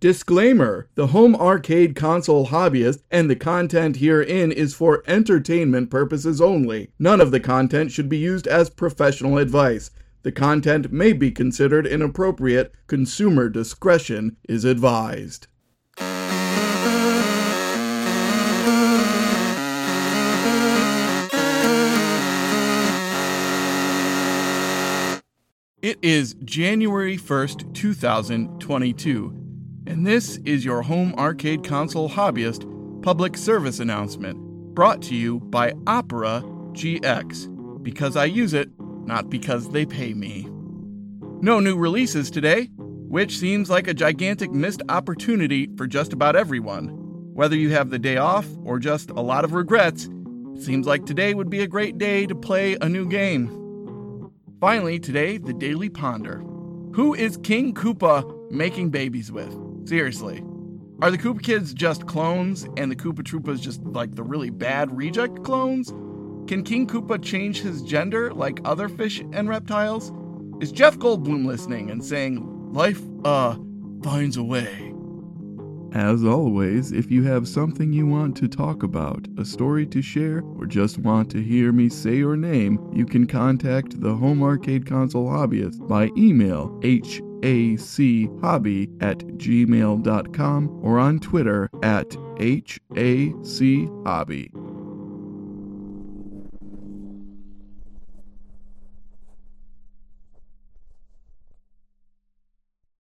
Disclaimer The Home Arcade Console Hobbyist and the content herein is for entertainment purposes only. None of the content should be used as professional advice. The content may be considered inappropriate. Consumer discretion is advised. It is January 1st, 2022, and this is your home arcade console hobbyist public service announcement brought to you by Opera GX because I use it, not because they pay me. No new releases today, which seems like a gigantic missed opportunity for just about everyone. Whether you have the day off or just a lot of regrets, it seems like today would be a great day to play a new game. Finally, today, the Daily Ponder. Who is King Koopa making babies with? Seriously. Are the Koopa Kids just clones and the Koopa Troopas just like the really bad reject clones? Can King Koopa change his gender like other fish and reptiles? Is Jeff Goldblum listening and saying, life, uh, finds a way? As always, if you have something you want to talk about, a story to share, or just want to hear me say your name, you can contact the Home Arcade Console Hobbyist by email hachobby at gmail.com or on Twitter at hachobby.